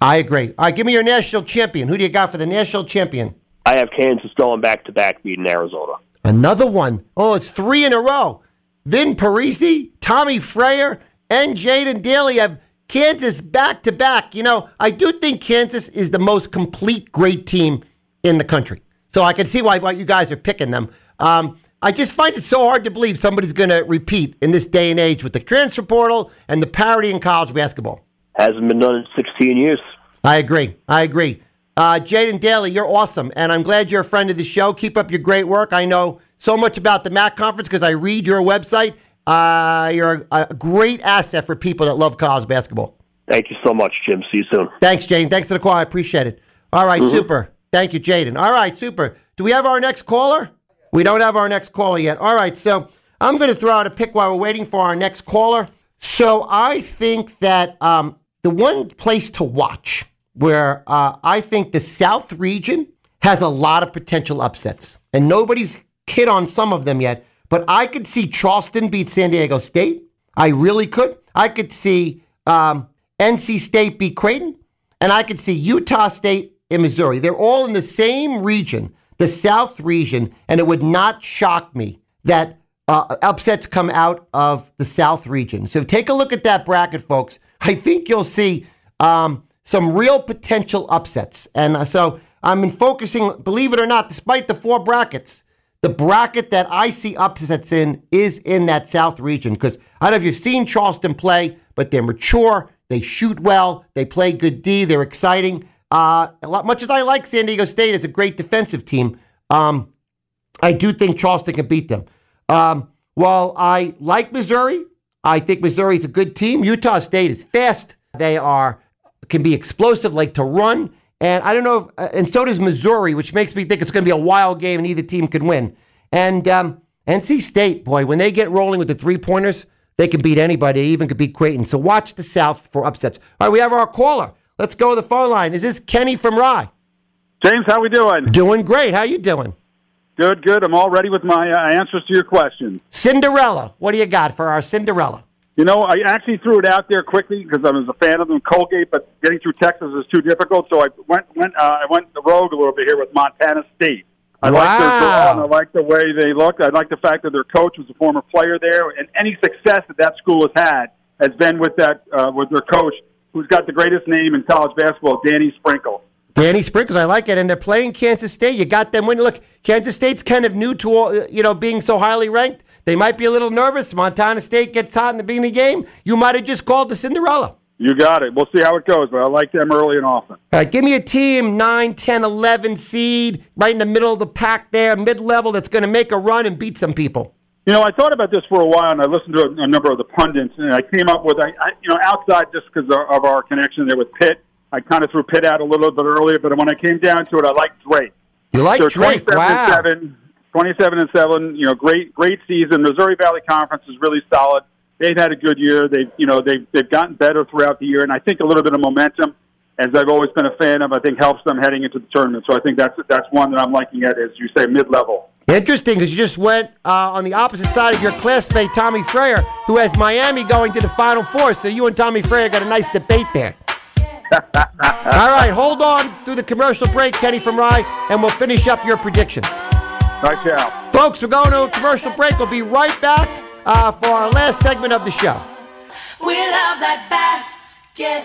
Speaker 1: I agree. All right, give me your national champion. Who do you got for the national champion?
Speaker 6: I have Kansas going back to back beating Arizona.
Speaker 1: Another one. Oh, it's three in a row. Vin Parisi, Tommy Frayer, and Jaden Daly have Kansas back to back. You know, I do think Kansas is the most complete great team in the country. So I can see why, why you guys are picking them. Um, I just find it so hard to believe somebody's going to repeat in this day and age with the transfer portal and the parity in college basketball.
Speaker 6: Hasn't been done in 16 years.
Speaker 1: I agree. I agree. Uh, Jaden Daly, you're awesome, and I'm glad you're a friend of the show. Keep up your great work. I know so much about the MAAC conference because I read your website. Uh, you're a, a great asset for people that love college basketball.
Speaker 6: Thank you so much, Jim. See you soon.
Speaker 1: Thanks, Jaden. Thanks for the call. I appreciate it. All right, super. Thank you, Jaden. All right, super. Do we have our next caller? We don't have our next caller yet. All right, so I'm going to throw out a pick while we're waiting for our next caller. So I think that um, the one place to watch where uh, I think the South region has a lot of potential upsets, and nobody's hit on some of them yet. But I could see Charleston beat San Diego State. I really could. I could see um, NC State beat Creighton, and I could see Utah State in Missouri. They're all in the same region, the South region, and it would not shock me that uh, upsets come out of the South region. So take a look at that bracket, folks. I think you'll see um, some real potential upsets. And uh, so I'm focusing, believe it or not, despite the four brackets, the bracket that I see upsets in is in that South region. Because I don't know if you've seen Charleston play, but they're mature, they shoot well, they play good D, they're exciting. Uh, a lot, much as I like San Diego State as a great defensive team, um, I do think Charleston can beat them. Um, while I like Missouri, I think Missouri is a good team. Utah State is fast. They are can be explosive, like to run. And I don't know if, uh, and so does Missouri, which makes me think it's going to be a wild game and either team can win. And um, NC State, boy, when they get rolling with the three pointers, they can beat anybody. They even could beat Creighton. So watch the South for upsets. All right, we have our caller. Let's go to the phone line. Is this Kenny from Rye?
Speaker 7: James, how we doing?
Speaker 1: Doing great. How you doing?
Speaker 7: Good, good. I'm all ready with my uh, answers to your questions.
Speaker 1: Cinderella. What do you got for our Cinderella?
Speaker 7: You know, I actually threw it out there quickly because I was a fan of them, Colgate, but getting through Texas is too difficult. So I went went uh, I went the rogue a little bit here with Montana State. I like their and I like the way they look. I like the fact that their coach was a former player there, and any success that that school has had has been with that uh, with their coach, who's got the greatest name in college basketball, Danny Sprinkle.
Speaker 1: Danny Sprinkles, I like it, and they're playing Kansas State. You got them winning. Look, Kansas State's kind of new to all, you know being so highly ranked. They might be a little nervous. Montana State gets hot in the beginning of the game. You might have just called the Cinderella.
Speaker 7: You got it. We'll see how it goes, but I like them early and often.
Speaker 1: All right, give me a team 9, 10, 11 seed, right in the middle of the pack there, mid level, that's going to make a run and beat some people.
Speaker 7: You know, I thought about this for a while, and I listened to a, a number of the pundits, and I came up with, I, I you know, outside just because of, of our connection there with Pitt, I kind of threw Pitt out a little bit earlier, but when I came down to it, I liked Drake.
Speaker 1: You like
Speaker 7: So
Speaker 1: Drake?
Speaker 7: 27
Speaker 1: Wow.
Speaker 7: 7, 27 and 7, you know, great great season. Missouri Valley Conference is really solid. They've had a good year. They've, you know, they've they've gotten better throughout the year and I think a little bit of momentum as I've always been a fan of, I think helps them heading into the tournament. So I think that's that's one that I'm liking at as you say mid-level.
Speaker 1: Interesting, because you just went uh, on the opposite side of your classmate, Tommy Frayer, who has Miami going to the Final Four. So you and Tommy Frayer got a nice debate there. [LAUGHS] All right, hold on through the commercial break, Kenny from Rye, and we'll finish up your predictions.
Speaker 7: Nice job.
Speaker 1: Folks, we're going to a commercial break. We'll be right back uh, for our last segment of the show.
Speaker 4: We love that basketball.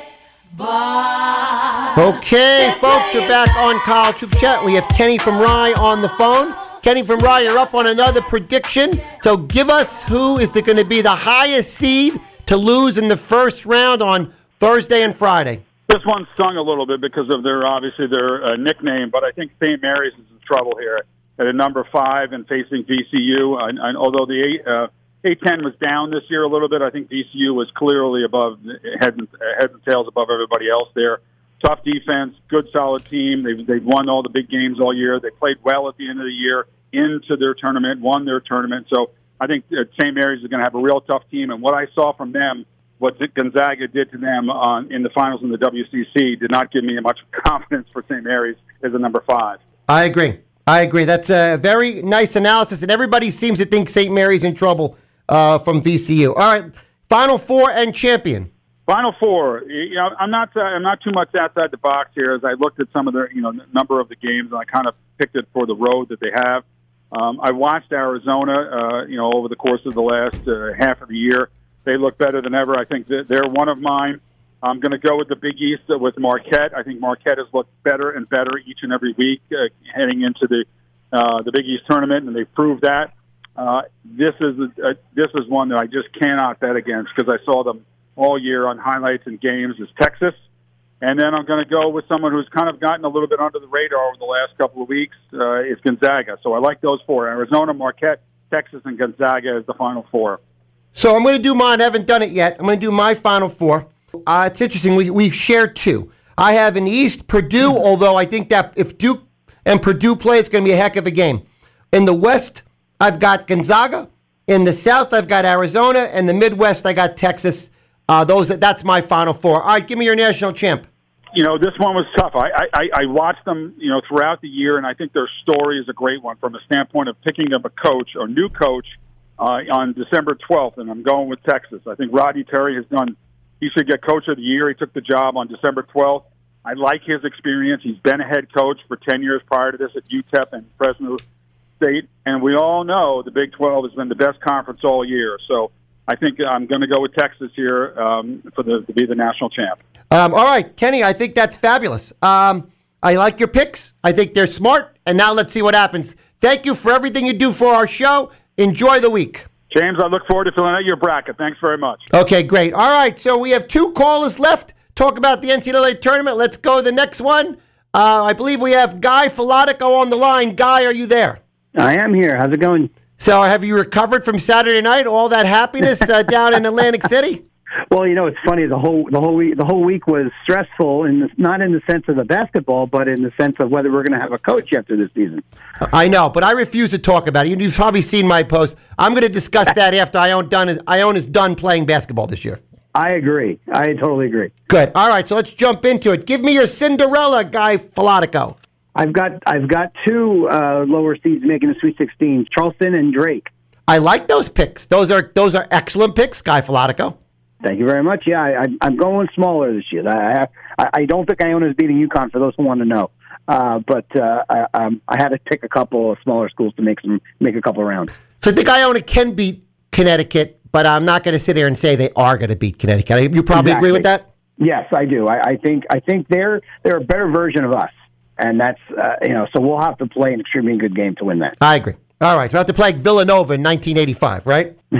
Speaker 1: Okay, folks, we're back on College Hoop Chat. We have Kenny from Rye on the phone. Kenny from Rye, you're up on another prediction. So give us who is going to be the highest seed to lose in the first round on Thursday and Friday.
Speaker 7: This one stung a little bit because of their obviously their uh, nickname, but I think St. Mary's is in trouble here at a number five and facing VCU. And, and although the eight, uh, A10 was down this year a little bit, I think VCU was clearly above heads and, heads and tails above everybody else there. Tough defense, good solid team. They've, they've won all the big games all year. They played well at the end of the year into their tournament, won their tournament. So I think uh, St. Mary's is going to have a real tough team. And what I saw from them what Gonzaga did to them on, in the finals in the WCC did not give me much [LAUGHS] confidence for St. Mary's as a number five.
Speaker 1: I agree. I agree. That's a very nice analysis, and everybody seems to think St. Mary's in trouble uh, from VCU. All right, Final Four and champion.
Speaker 7: Final Four. You know, I'm not. Uh, I'm not too much outside the box here. As I looked at some of the, you know, number of the games, and I kind of picked it for the road that they have. Um, I watched Arizona, uh, you know, over the course of the last uh, half of the year. They look better than ever. I think that they're one of mine. I'm going to go with the Big East with Marquette. I think Marquette has looked better and better each and every week uh, heading into the uh, the Big East tournament, and they've proved that. Uh, this is a, a, this is one that I just cannot bet against because I saw them all year on highlights and games. Is Texas, and then I'm going to go with someone who's kind of gotten a little bit under the radar over the last couple of weeks. Uh, is Gonzaga. So I like those four: Arizona, Marquette, Texas, and Gonzaga as the final four.
Speaker 1: So I'm going to do mine. I haven't done it yet. I'm going to do my final four. Uh, it's interesting. We, we share two. I have in the East Purdue, although I think that if Duke and Purdue play, it's going to be a heck of a game. In the West, I've got Gonzaga. In the South, I've got Arizona. And the Midwest, I got Texas. Uh, those that's my final four. All right, give me your national champ.
Speaker 7: You know, this one was tough. I, I, I watched them, you know, throughout the year, and I think their story is a great one from the standpoint of picking up a coach or new coach uh, on December 12th, and I'm going with Texas. I think Rodney Terry has done. He should get Coach of the Year. He took the job on December 12th. I like his experience. He's been a head coach for 10 years prior to this at UTEP and Fresno State, and we all know the Big 12 has been the best conference all year. So I think I'm going to go with Texas here um, for the to be the national champ.
Speaker 1: Um, all right, Kenny, I think that's fabulous. Um, I like your picks. I think they're smart. And now let's see what happens. Thank you for everything you do for our show. Enjoy the week.
Speaker 7: James, I look forward to filling out your bracket. Thanks very much.
Speaker 1: Okay, great. All right, so we have two callers left. Talk about the NCAA tournament. Let's go to the next one. Uh, I believe we have Guy Filatico on the line. Guy, are you there?
Speaker 8: I am here. How's it going?
Speaker 1: So, have you recovered from Saturday night? All that happiness uh, down in Atlantic City?
Speaker 8: Well, you know, it's funny. The whole the whole week the whole week was stressful, in the, not in the sense of the basketball, but in the sense of whether we're going to have a coach after this season.
Speaker 1: I know, but I refuse to talk about it. You've probably seen my post. I'm going to discuss that after Iona done is Iona is done playing basketball this year.
Speaker 8: I agree. I totally agree.
Speaker 1: Good. All right, so let's jump into it. Give me your Cinderella guy, Filatico.
Speaker 8: I've got I've got two uh, lower seeds making the Sweet 16, Charleston and Drake.
Speaker 1: I like those picks. Those are those are excellent picks, Guy Filatico.
Speaker 8: Thank you very much. Yeah, I, am going smaller this year. I, I, I don't think Iona is beating UConn for those who want to know. Uh, but uh, I, um, I had to pick a couple of smaller schools to make some make a couple rounds.
Speaker 1: So I think Iona can beat Connecticut, but I'm not going to sit here and say they are going to beat Connecticut. You probably
Speaker 8: exactly.
Speaker 1: agree with that.
Speaker 8: Yes, I do. I, I think I think they're they're a better version of us, and that's uh, you know. So we'll have to play an extremely good game to win that.
Speaker 1: I agree. All right, we'll have to play Villanova in 1985, right? [LAUGHS]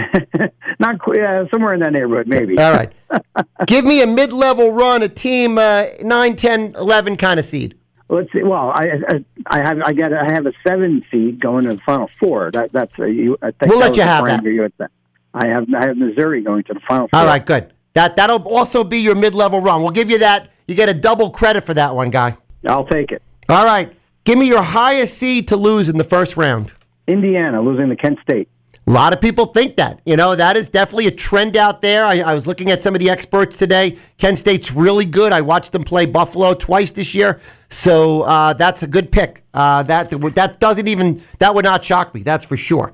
Speaker 8: Not uh, somewhere in that neighborhood, maybe.
Speaker 1: All right. [LAUGHS] Give me a mid-level run, a team uh, 9, 10, 11 kind of seed.
Speaker 8: Let's see. Well, I, I, I have I got I have a seven seed going to the final four. That that's a, you. I think
Speaker 1: we'll let you have that.
Speaker 8: You I have I have Missouri going to the final four.
Speaker 1: All right, good. That that'll also be your mid-level run. We'll give you that. You get a double credit for that one, guy.
Speaker 8: I'll take it.
Speaker 1: All right. Give me your highest seed to lose in the first round.
Speaker 8: Indiana losing to Kent State.
Speaker 1: A lot of people think that. You know, that is definitely a trend out there. I, I, was looking at some of the experts today. Kent State's really good. I watched them play Buffalo twice this year. So uh, that's a good pick. Uh, that that doesn't even that would not shock me. That's for sure.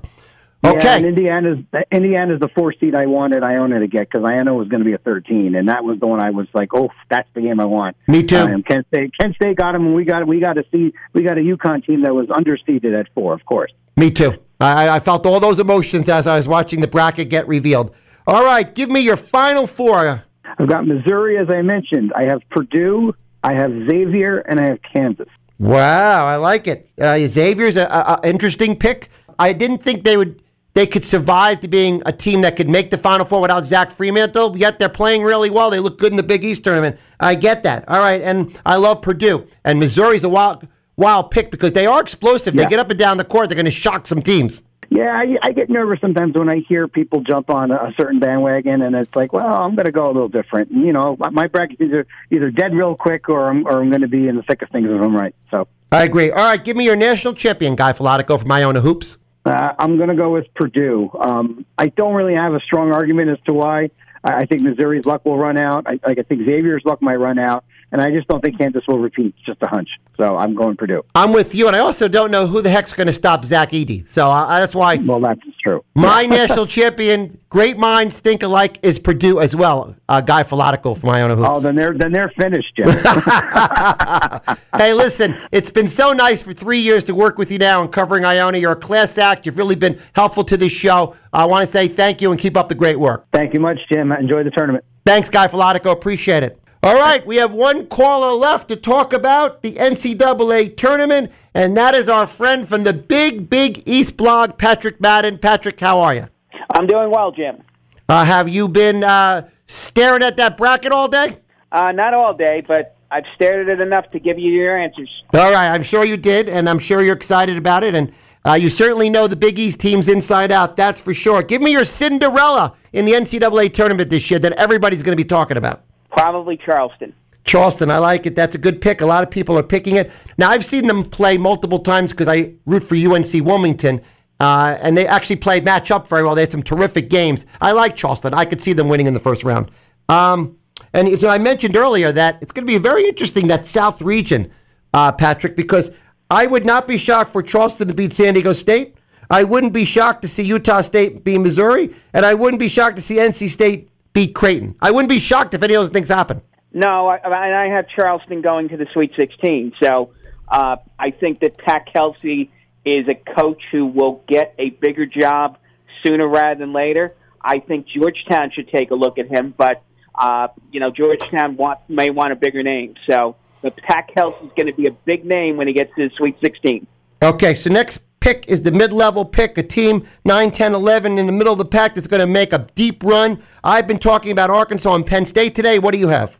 Speaker 8: Yeah,
Speaker 1: Okay.
Speaker 8: and Indiana's Indiana's the four seed I wanted Iona to get because Iona was going to be a 13, and that was the one I was like, oh, that's the game I want.
Speaker 1: Me too.
Speaker 8: Um, Kent State, Kent State got him, and we got we got a seed, we got a UConn team that was underseeded at four, of course.
Speaker 1: Me too. I, I felt all those emotions as I was watching the bracket get revealed. All right, give me your final four.
Speaker 8: I've got Missouri, as I mentioned. I have Purdue, I have Xavier, and I have Kansas.
Speaker 1: Wow, I like it. Uh, Xavier's an interesting pick. I didn't think they would they could survive to being a team that could make the Final Four without Zach Freemantle. Yet they're playing really well. They look good in the Big East tournament. I get that. All right, and I love Purdue and Missouri's a wild wild pick because they are explosive. They get up and down the court. They're going to shock some teams.
Speaker 8: Yeah, I, I get nervous sometimes when I hear people jump on a certain bandwagon, and it's like, well, I'm going to go a little different. And, you know, my, my bracket's either either dead real quick, or I'm or I'm going to be in the thick of things if I'm right. So
Speaker 1: I agree. All right, give me your national champion, Guy Filatico from Iona Hoops.
Speaker 8: uh, I'm going to go with Purdue. Um, I don't really have a strong argument as to why. I, I think Missouri's luck will run out. I, like I think Xavier's luck might run out, and I just don't think Kansas will repeat. It's just a hunch. So I'm going Purdue.
Speaker 1: I'm with you, and I also don't know who the heck's going to stop Zach Edey. So uh, that's why
Speaker 8: Well, that's true.
Speaker 1: my national champion, great minds think alike, is Purdue as well. Uh, Guy Filatico from Iona Hoops.
Speaker 8: Oh, then they're then they're finished, Jim. [LAUGHS]
Speaker 1: hey, listen, it's been so nice for three years to work with you now and covering Iona. You're a class act. You've really been helpful to this show. I want to say thank you and keep up the great work.
Speaker 8: Thank you much, Jim. Enjoy the tournament.
Speaker 1: Thanks, Guy Filatico. Appreciate it. All right, we have one caller left to talk about the NCAA tournament, and that is our friend from the Big, Big East blog, Patrick Madden. Patrick, how are you?
Speaker 9: I'm doing well, Jim.
Speaker 1: Uh, have you been uh, staring at that bracket all day?
Speaker 9: Uh, not all day, but I've stared at it enough to give you your answers.
Speaker 1: All right, I'm sure you did, and I'm sure you're excited about it, and uh, you certainly know the Big East teams inside out. That's for sure. Give me your Cinderella in the NCAA tournament this year that everybody's going to be talking about.
Speaker 9: Probably Charleston.
Speaker 1: Charleston, I like it. That's a good pick. A lot of people are picking it. Now, I've seen them play multiple times because I root for UNC Wilmington, uh, and they actually play match up very well. They had some terrific games. I like Charleston. I could see them winning in the first round. Um, and so I mentioned earlier that it's going to be very interesting that South region, uh, Patrick, because I would not be shocked for Charleston to beat San Diego State. I wouldn't be shocked to see Utah State beat Missouri, and I wouldn't be shocked to see NC State beat Creighton. I wouldn't be shocked if any of those things happen.
Speaker 9: No, I, I have Charleston going to the Sweet 16. So uh, I think that Pat Kelsey is a coach who will get a bigger job sooner rather than later. I think Georgetown should take a look at him, but uh, you know Georgetown want, may want a bigger name. So but Pat Kelsey's going to be a big name when he gets to the Sweet 16.
Speaker 1: Okay, so next pick is the mid-level pick, a team 9, 10, 11 in the middle of the pack that's going to make a deep run. I've been talking about Arkansas and Penn State today. What do you have?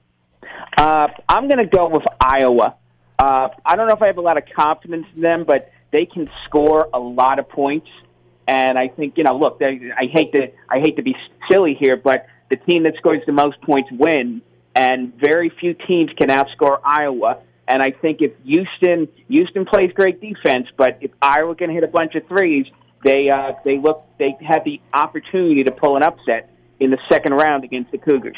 Speaker 9: Uh, I'm going to go with Iowa. Uh, I don't know if I have a lot of confidence in them, but they can score a lot of points. And I think you know, look, they, I hate to I hate to be silly here, but the team that scores the most points wins, and very few teams can outscore Iowa. And I think if Houston Houston plays great defense, but if Iowa can hit a bunch of threes, they uh, they look they have the opportunity to pull an upset in the second round against the Cougars.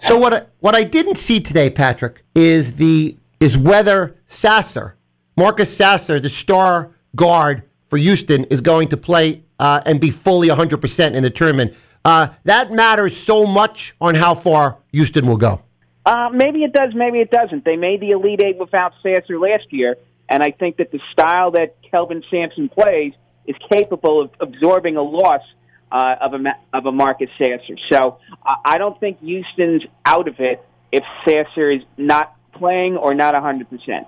Speaker 1: So what I, what I didn't see today, Patrick, is the is whether Sasser, Marcus Sasser, the star guard for Houston, is going to play uh, and be fully 100% in the tournament. Uh, that matters so much on how far Houston will go.
Speaker 9: Uh, maybe it does, maybe it doesn't. They made the Elite Eight without Sasser last year, and I think that the style that Kelvin Sampson plays is capable of absorbing a loss uh, of a of a Marcus Sasser. So uh, I don't think Houston's out of it if Sasser is not playing or not hundred percent.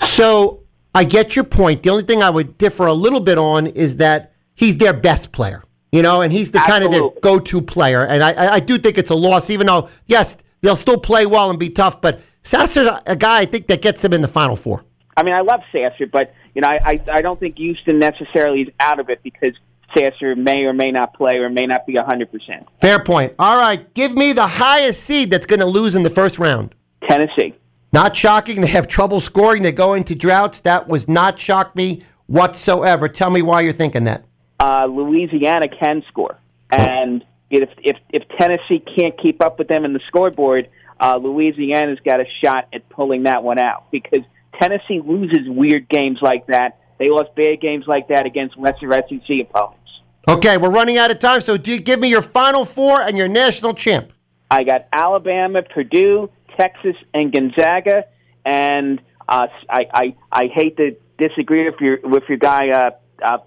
Speaker 1: So I get your point. The only thing I would differ a little bit on is that he's their best player, you know, and he's the kind of their go-to player. And I- I do think it's a loss, even though yes, they'll still play well and be tough. But Sasser's a- guy I think that gets them in the final four.
Speaker 9: I mean, I love Sasser, but you know, I, I I don't think Houston necessarily is out of it because Sasser may or may not play or may not be hundred percent.
Speaker 1: Fair point. All right, give me the highest seed that's going to lose in the first round.
Speaker 9: Tennessee.
Speaker 1: Not shocking. They have trouble scoring. They go into droughts. That was not shock me whatsoever. Tell me why you're thinking that.
Speaker 9: uh, Louisiana can score, and if if if Tennessee can't keep up with them in the scoreboard, uh, Louisiana's got a shot at pulling that one out because Tennessee loses weird games like that. They lost bad games like that against lesser SEC opponents.
Speaker 1: Okay, we're running out of time, so do you give me your final four and your national champ?
Speaker 9: I got Alabama, Purdue, Texas, and Gonzaga. And uh, I, I I hate to disagree with your with your guy uh, uh,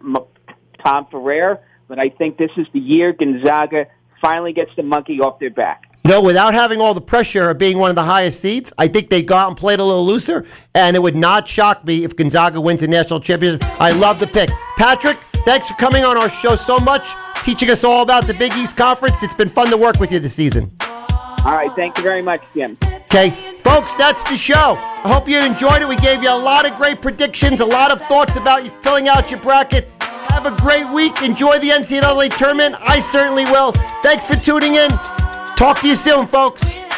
Speaker 9: Tom Frayer, but I think this is the year Gonzaga finally gets the monkey off their back.
Speaker 1: You know, without having all the pressure of being one of the highest seeds, I think they got and played a little looser, and it would not shock me if Gonzaga wins the national championship. I love the pick. Patrick, thanks for coming on our show so much, teaching us all about the Big East Conference. It's been fun to work with you this season.
Speaker 9: All right, thank you very much, Jim.
Speaker 1: Okay, folks, that's the show. I hope you enjoyed it. We gave you a lot of great predictions, a lot of thoughts about you filling out your bracket. Have a great week. Enjoy the NCAA tournament. I certainly will. Thanks for tuning in. Talk to you soon, folks.